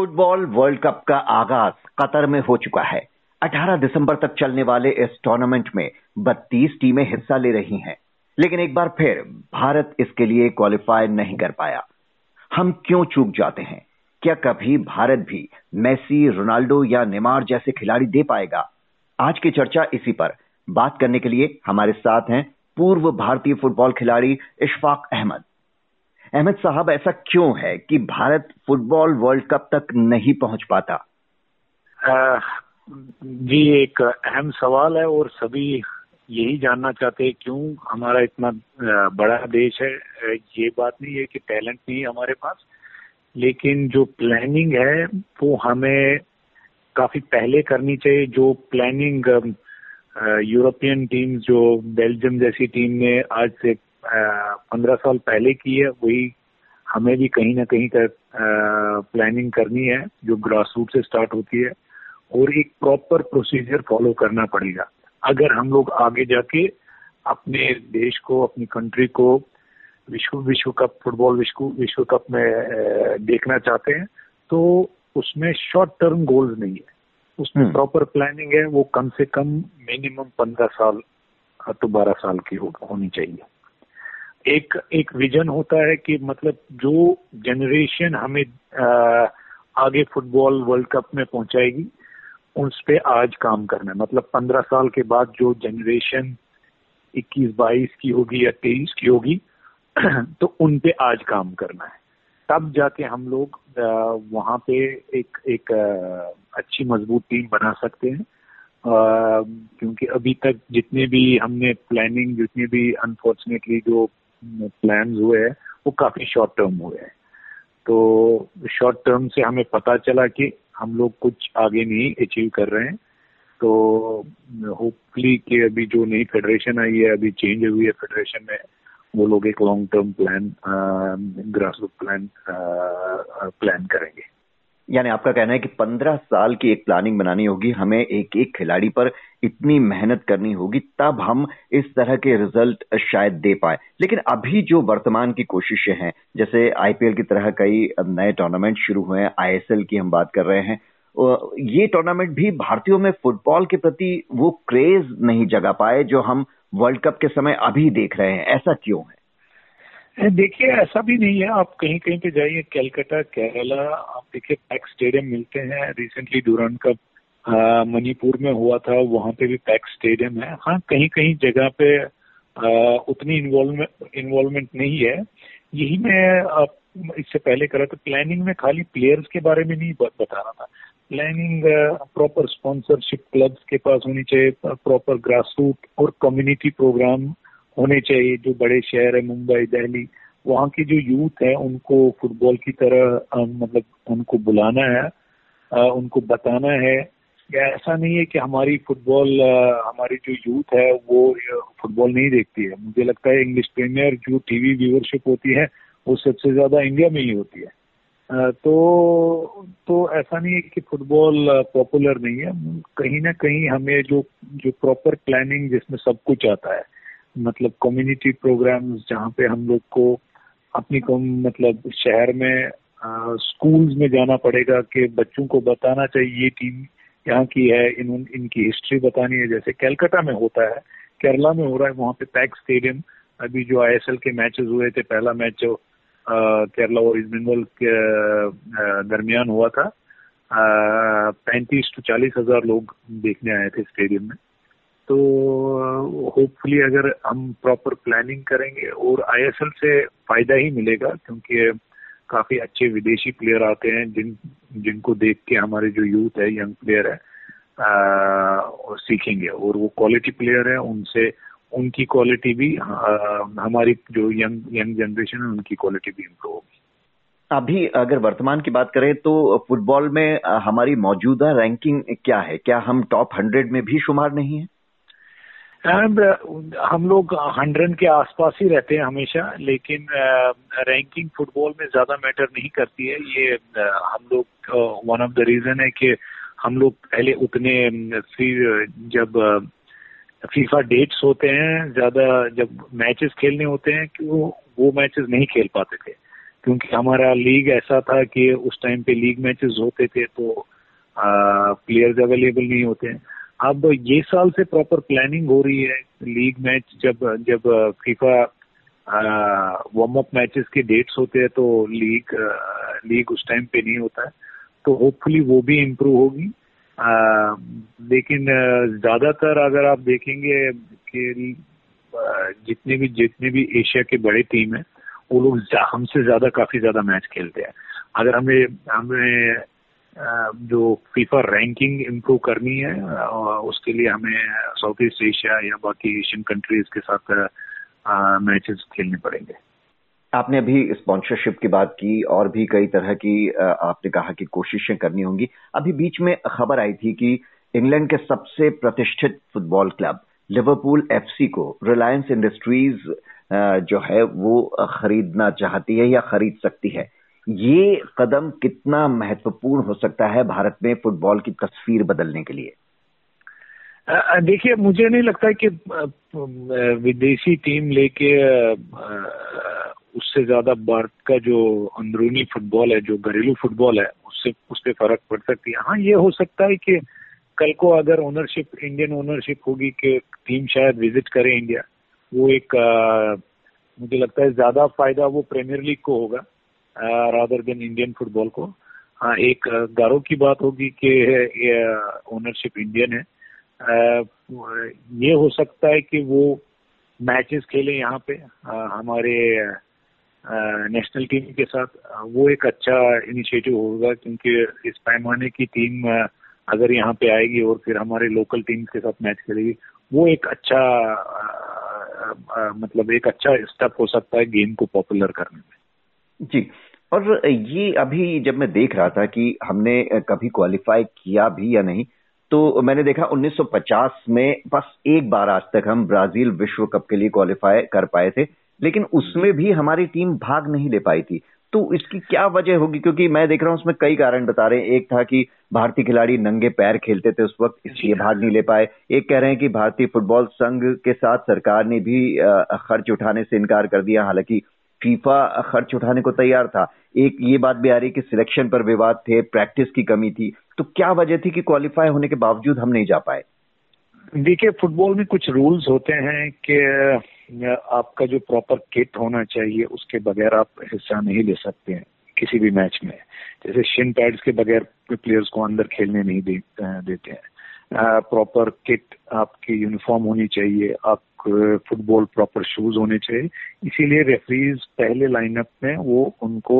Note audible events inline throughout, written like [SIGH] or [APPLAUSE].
Football world cup का आगाज़ Qatar में हो चुका है। 18 दिसंबर तक चलने वाले इस टूर्नामेंट में 32 टीमें हिस्सा ले रही हैं। लेकिन एक बार फिर भारत इसके लिए क्वालिफाई नहीं कर पाया। हम क्यों चूक जाते हैं? क्या कभी भारत भी मेसी, रोनाल्डो या नेमार जैसे खिलाड़ी दे पाएगा? आज की चर्चा इसी पर। बात करने के लिए हमारे साथ हैं पूर्व भारतीय फुटबॉल खिलाड़ी इशफाक अहमद। अहमद साहब, ऐसा क्यों है कि भारत फुटबॉल वर्ल्ड कप तक नहीं पहुँच पाता? जी, एक अहम सवाल है और सभी यही जानना चाहते हैं क्यों हमारा इतना बड़ा देश है। ये बात नहीं है कि टैलेंट नहीं है हमारे पास, लेकिन जो प्लानिंग है, वो हमें काफ़ी पहले करनी चाहिए। जो प्लानिंग यूरोपियन टीम जो बेल्जियम जैसी टीम ने आज से पंद्रह साल पहले की है वही हमें भी कहीं ना कहीं तक प्लानिंग करनी है जो ग्रास रूट से स्टार्ट होती है और एक प्रॉपर प्रोसीजर फॉलो करना पड़ेगा। अगर हम लोग आगे जाके अपने देश को अपनी कंट्री को विश्व विश्व कप फुटबॉल विश्व विश्व कप में देखना चाहते हैं तो उसमें शॉर्ट टर्म गोल्स नहीं है। उसमें प्रॉपर हम्म। प्लानिंग है वो कम से कम मिनिमम पंद्रह साल तो बारह साल की हो, होनी चाहिए। एक एक विजन होता है कि मतलब जो जनरेशन हमें आगे फुटबॉल वर्ल्ड कप में पहुंचाएगी उस पे आज काम करना है। मतलब पंद्रह साल के बाद जो जनरेशन इक्कीस बाईस की होगी या तेईस की होगी [CLEARS THROAT] तो उन पे आज काम करना है। तब जाके हम लोग वहाँ पे एक एक अच्छी मज़बूत टीम बना सकते हैं। क्योंकि अभी तक जितने भी हमने प्लानिंग जितने भी अनफॉर्चुनेटली जो प्लान हुए हैं, वो काफ़ी शॉर्ट टर्म हुए हैं। तो शॉर्ट टर्म से हमें पता चला कि हम लोग कुछ आगे नहीं अचीव कर रहे हैं। तो होपफुली कि अभी जो नई फेडरेशन आई है, अभी चेंज हुई है फेडरेशन में, वो लोग एक long term plan grass root plan plan करेंगे। यानी आपका कहना है कि पंद्रह साल की एक प्लानिंग बनानी होगी, हमें एक एक खिलाड़ी पर इतनी मेहनत करनी होगी, तब हम इस तरह के रिज़ल्ट शायद दे पाए। लेकिन अभी जो वर्तमान की कोशिशें हैं, जैसे आईपीएल की तरह कई नए टूर्नामेंट शुरू हुए हैं आईएसएल की हम बात कर रहे हैं ये टूर्नामेंट भी भारतीयों में फुटबॉल के प्रति वो क्रेज नहीं जगा पाए जो हम वर्ल्ड कप के समय अभी देख रहे हैं। ऐसा क्यों है? देखिए ऐसा भी नहीं है। आप कहीं कहीं पे जाइए कैलकाटा केरला आप देखिए पैक स्टेडियम मिलते हैं। रिसेंटली डूरान कप मणिपुर में हुआ था वहाँ पे भी पैक स्टेडियम है। हाँ कहीं कहीं जगह पे आ, उतनी इन्वॉल्वमेंट इन्वॉल्वमेंट नहीं है। यही मैं आप इससे पहले करा था। प्लानिंग में खाली प्लेयर्स के बारे में नहीं बता रहा था। प्लानिंग प्रॉपर स्पॉन्सरशिप क्लब्स के पास होनी चाहिए प्रॉपर ग्रास रूट और कम्युनिटी प्रोग्राम होने चाहिए, जो बड़े शहर है, मुंबई, दिल्ली, वहाँ की जो यूथ है, उनको फुटबॉल की तरह मतलब उनको बुलाना है उनको बताना है। ऐसा नहीं है कि हमारी फुटबॉल हमारी जो यूथ है, वो फुटबॉल नहीं देखती है। मुझे लगता है इंग्लिश प्रीमियर जो टीवी व्यूवरशिप होती है, वो सबसे ज़्यादा इंडिया में ही होती है। तो तो ऐसा नहीं है कि फुटबॉल पॉपुलर नहीं है। कहीं ना कहीं हमें जो जो प्रॉपर प्लानिंग जिसमें सब कुछ आता है मतलब कम्युनिटी प्रोग्राम्स जहाँ पे हम लोग को अपनी कम मतलब शहर में स्कूल्स में जाना पड़ेगा कि बच्चों को बताना चाहिए ये टीम यहाँ की है इन इनकी हिस्ट्री बतानी है। जैसे कैलकाटा में होता है, केरला में हो रहा है, वहाँ पे पैक स्टेडियम अभी जो आईएसएल के मैचेस हुए थे, पहला मैच जो केरला और ईस्ट के दरमियान हुआ था। पैंतीस टू चालीस हज़ार लोग देखने आए थे स्टेडियम में। तो होपफुली अगर हम प्रॉपर प्लानिंग करेंगे और आईएसएल से फ़ायदा ही मिलेगा क्योंकि काफ़ी अच्छे विदेशी प्लेयर आते हैं जिन जिनको देख के हमारे जो यूथ है यंग प्लेयर है आ, सीखेंगे और वो क्वालिटी प्लेयर है उनसे उनकी क्वालिटी भी आ, हमारी जो यंग यंग जनरेशन है उनकी क्वालिटी भी इम्प्रूव होगी। अभी अगर वर्तमान की बात करें तो फुटबॉल में हमारी मौजूदा रैंकिंग क्या है? क्या हम टॉप हंड्रेड में भी शुमार नहीं है? एंड uh, हम लोग हंड्रेड के आसपास ही रहते हैं हमेशा लेकिन रैंकिंग uh, फुटबॉल में ज़्यादा मैटर नहीं करती है। ये uh, हम लोग वन ऑफ़ द रीजन है कि हम लोग पहले उतने फिर जब फीफा डेट्स होते हैं ज़्यादा जब मैचेस खेलने होते हैं कि वो वो मैचेस नहीं खेल पाते थे। क्योंकि हमारा लीग ऐसा था कि उस टाइम पे लीग मैचेस होते थे तो प्लेयर्स अवेलेबल नहीं होते हैं। अब ये साल से प्रॉपर प्लानिंग हो रही है लीग मैच जब जब फीफा वार्म अप मैचेस के डेट्स होते हैं तो लीग लीग उस टाइम पे नहीं होता है। तो होपफुली वो भी इम्प्रूव होगी। लेकिन ज़्यादातर अगर आप देखेंगे कि जितने भी जितने भी एशिया के बड़े टीम है, वो लोग हमसे ज़्यादा, काफ़ी ज़्यादा मैच खेलते हैं। अगर हमें हमें जो फीफा रैंकिंग इम्प्रूव करनी है और उसके लिए हमें साउथ ईस्ट एशिया या बाकी एशियन कंट्रीज़ के साथ मैचेस खेलने पड़ेंगे। आपने अभी स्पॉन्सरशिप की बात की और भी कई तरह की आपने कहा कि कोशिशें करनी होंगी। अभी बीच में खबर आई थी कि इंग्लैंड के सबसे प्रतिष्ठित फुटबॉल क्लब लिवरपूल एफसी को रिलायंस इंडस्ट्रीज़ जो है, वो खरीदना चाहती है या खरीद सकती है। ये कदम कितना महत्वपूर्ण हो सकता है भारत में फुटबॉल की तस्वीर बदलने के लिए? देखिए मुझे नहीं लगता कि विदेशी टीम लेके उससे ज़्यादा भारत का जो अंदरूनी फुटबॉल है जो घरेलू फुटबॉल है उससे उस पर फ़र्क पड़ सकती है। हाँ ये हो सकता है कि कल को अगर ओनरशिप इंडियन ओनरशिप होगी कि टीम शायद विज़िट करे इंडिया वो एक आ, मुझे लगता है ज़्यादा फ़ायदा वो प्रीमियर लीग को होगा। रादर देन इंडियन फुटबॉल को. हाँ एक गर्व की बात होगी कि ओनरशिप इंडियन है. आ, ये हो सकता है कि वो मैचेस खेले यहाँ पे आ, हमारे नेशनल टीम के साथ. वो एक अच्छा इनिशिएटिव होगा क्योंकि इस पैमाने की टीम अगर यहाँ पे आएगी और फिर हमारे लोकल टीम के साथ मैच खेलेगी वो एक अच्छा आ, आ, मतलब एक अच्छा स्टेप हो सकता है गेम को पॉपुलर करने में. जी और ये अभी जब मैं देख रहा था कि हमने कभी क्वालिफाई किया भी या नहीं तो मैंने देखा 1950 में बस एक बार आज तक हम ब्राज़ील विश्व कप के लिए क्वालिफाई कर पाए थे लेकिन उसमें भी हमारी टीम भाग नहीं ले पाई थी। तो इसकी क्या वजह होगी? क्योंकि मैं देख रहा हूँ उसमें कई कारण बता रहे हैं। एक था कि भारतीय खिलाड़ी नंगे पैर खेलते थे उस वक्त इसलिए भाग नहीं ले पाए। एक कह रहे हैं कि भारतीय फुटबॉल संघ के साथ सरकार ने भी खर्च उठाने से इनकार कर दिया। हालाँकि फीफा खर्च उठाने को तैयार था। एक ये बात भी आ रही कि सिलेक्शन पर विवाद थे प्रैक्टिस की कमी थी। तो क्या वजह थी कि क्वालिफाई होने के बावजूद हम नहीं जा पाए? देखिए फुटबॉल में कुछ रूल्स होते हैं कि आपका जो प्रॉपर किट होना चाहिए उसके बगैर आप हिस्सा नहीं ले सकते हैं किसी भी मैच में। जैसे शिन पैड्स के बगैर प्लेयर्स को अंदर खेलने नहीं दे, देते हैं। प्रॉपर किट आपकी यूनिफॉर्म होनी चाहिए, आप फुटबॉल प्रॉपर शूज़ होने चाहिए। इसीलिए रेफरीज पहले लाइनअप में वो उनको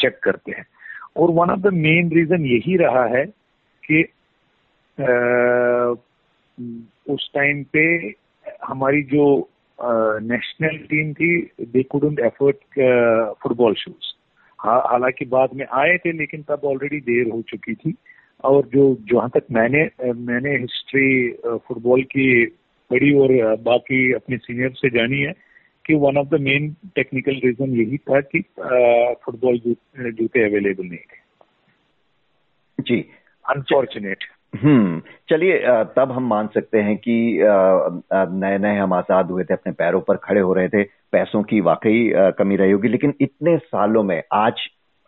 चेक करते हैं। और one of the main reason यही रहा है कि उस टाइम पे हमारी जो नेशनल टीम थी they couldn't afford football shoes हालाँकि बाद में आए थे, लेकिन तब ऑलरेडी देर हो चुकी थी। और जो जहाँ तक मैंने मैंने हिस्ट्री फुटबॉल की पढ़ी और बाकी अपने सीनियर से जानी है कि one of the main technical reason यही था कि फुटबॉल जूते अवेलेबल नहीं थे। जी। Unfortunate hmm. चलिए तब हम मान सकते हैं कि नए नए हम आज़ाद हुए थे अपने पैरों पर खड़े हो रहे थे पैसों की वाकई कमी रही होगी लेकिन इतने सालों में आज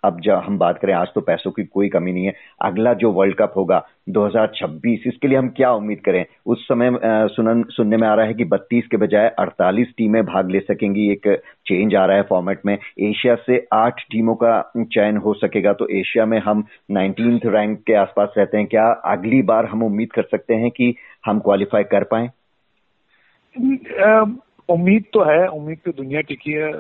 अब जब हम बात करें, आज तो पैसों की कोई कमी नहीं है। अगला जो वर्ल्ड कप होगा 2026 इसके लिए हम क्या उम्मीद करें? उस समय सुनन, सुनने में आ रहा है कि 32 के बजाय 48 टीमें भाग ले सकेंगी। एक चेंज आ रहा है फॉर्मेट में। एशिया से आठ टीमों का चयन हो सकेगा तो एशिया में हम नाइनटीन रैंक के आसपास रहते हैं। क्या अगली बार हम उम्मीद कर सकते हैं कि हम क्वालिफाई कर पाए? उम्मीद तो है उम्मीद तो दुनिया टिकी है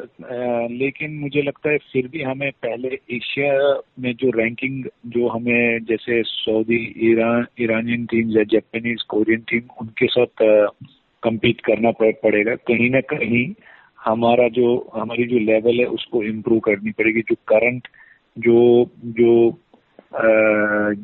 लेकिन मुझे लगता है फिर भी हमें पहले एशिया में जो रैंकिंग जो हमें जैसे सऊदी ईरान ईरानियन टीम या जापानीज कोरियन टीम उनके साथ compete करना पड़ेगा। कहीं ना कहीं हमारा जो हमारी जो लेवल है उसको इम्प्रूव करनी पड़ेगी। जो करंट जो जो आ,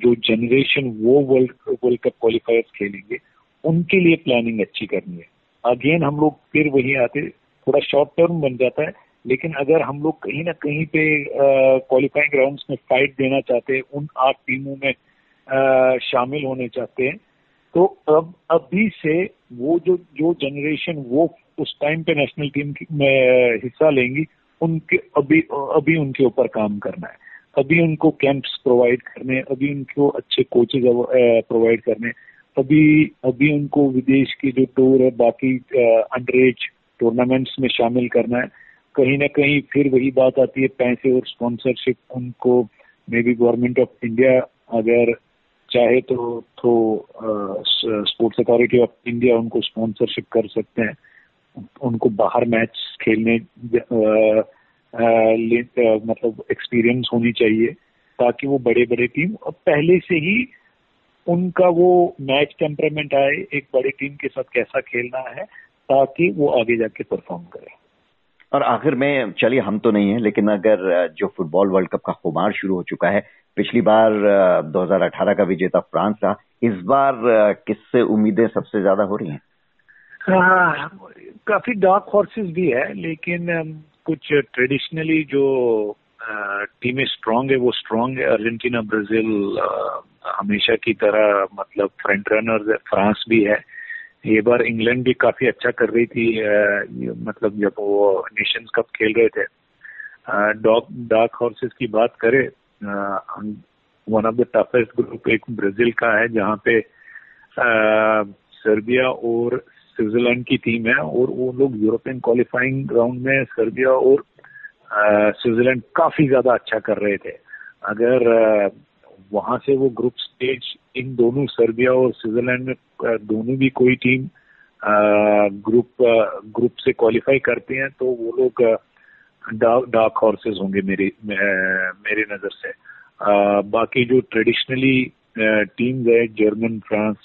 जो जनरेशन वो वर्ल्ड वर्ल्ड कप क्वालिफायर्स खेलेंगे उनके लिए प्लानिंग अच्छी करनी है। अगेन हम लोग फिर वही आते थोड़ा शॉर्ट टर्म बन जाता है लेकिन अगर हम लोग कहीं ना कहीं पे क्वालिफाइंग राउंड्स में फाइट देना चाहते हैं उन आठ टीमों में आ, शामिल होने चाहते हैं तो अब अभी से वो जो जो जनरेशन वो उस टाइम पे नेशनल टीम में हिस्सा लेंगी उनके अभी अभी उनके ऊपर काम करना है। अभी उनको कैंप्स प्रोवाइड करने अभी उनको अच्छे कोचेज प्रोवाइड करने अभी अभी उनको विदेश की जो टूर है बाकी अंडर एज टूर्नामेंट्स में शामिल करना है कहीं ना कहीं फिर वही बात आती है पैसे और स्पॉन्सरशिप उनको may be government of India अगर चाहे तो तो स्पोर्ट्स अथॉरिटी ऑफ़ इंडिया उनको स्पॉन्सरशिप कर सकते हैं। उनको बाहर मैच खेलने आ, आ, आ, मतलब एक्सपीरियंस होनी चाहिए ताकि वो बड़े बड़े टीम पहले से ही उनका वो मैच टेम्परामेंट आए एक बड़ी टीम के साथ कैसा खेलना है ताकि वो आगे जाके परफॉर्म करे। और आखिर में चलिए हम तो नहीं है लेकिन अगर जो फुटबॉल वर्ल्ड कप का खुमार शुरू हो चुका है पिछली बार 2018 का विजेता फ्रांस था इस बार किससे उम्मीदें सबसे ज़्यादा हो रही हैं? हाँ, काफ़ी डार्क हॉर्सेस भी है लेकिन कुछ ट्रेडिशनली जो टीमें स्ट्रांग है वो स्ट्रांग है अर्जेंटीना ब्राज़ील हमेशा की तरह मतलब फ्रंट रनर फ्रांस भी है। ये बार इंग्लैंड भी काफ़ी अच्छा कर रही थी मतलब जब वो नेशंस कप खेल रहे थे। डॉक डार्क हॉर्सेस की बात करें one of the toughest group एक ब्राज़ील का है, जहाँ पे सर्बिया और स्विट्जरलैंड की टीम है, और वो लोग यूरोपियन क्वालिफाइंग राउंड में सर्बिया और स्विट्जरलैंड काफ़ी ज़्यादा अच्छा कर रहे थे। अगर वहाँ से वो ग्रुप स्टेज इन दोनों सर्बिया और स्विट्जरलैंड में दोनों भी कोई टीम ग्रुप ग्रुप से क्वालिफाई करते हैं तो वो लोग डार्क हॉर्सेस होंगे मेरी मेरे नज़र से। बाकी जो ट्रेडिशनली टीम्स है जर्मन फ्रांस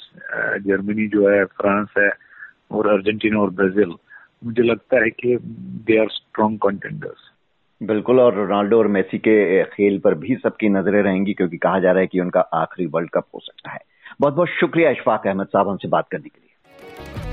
जर्मनी जो है फ्रांस है, और अर्जेंटीना और ब्राज़ील मुझे लगता है कि दे आर स्ट्रॉन्ग कंटेंडर्स बिल्कुल, और रोनाल्डो और मेसी के खेल पर भी सबकी नज़रें रहेंगी, क्योंकि कहा जा रहा है कि उनका आखिरी वर्ल्ड कप हो सकता है। बहुत बहुत शुक्रिया इशफाक अहमद साहब हमसे बात करने के लिए।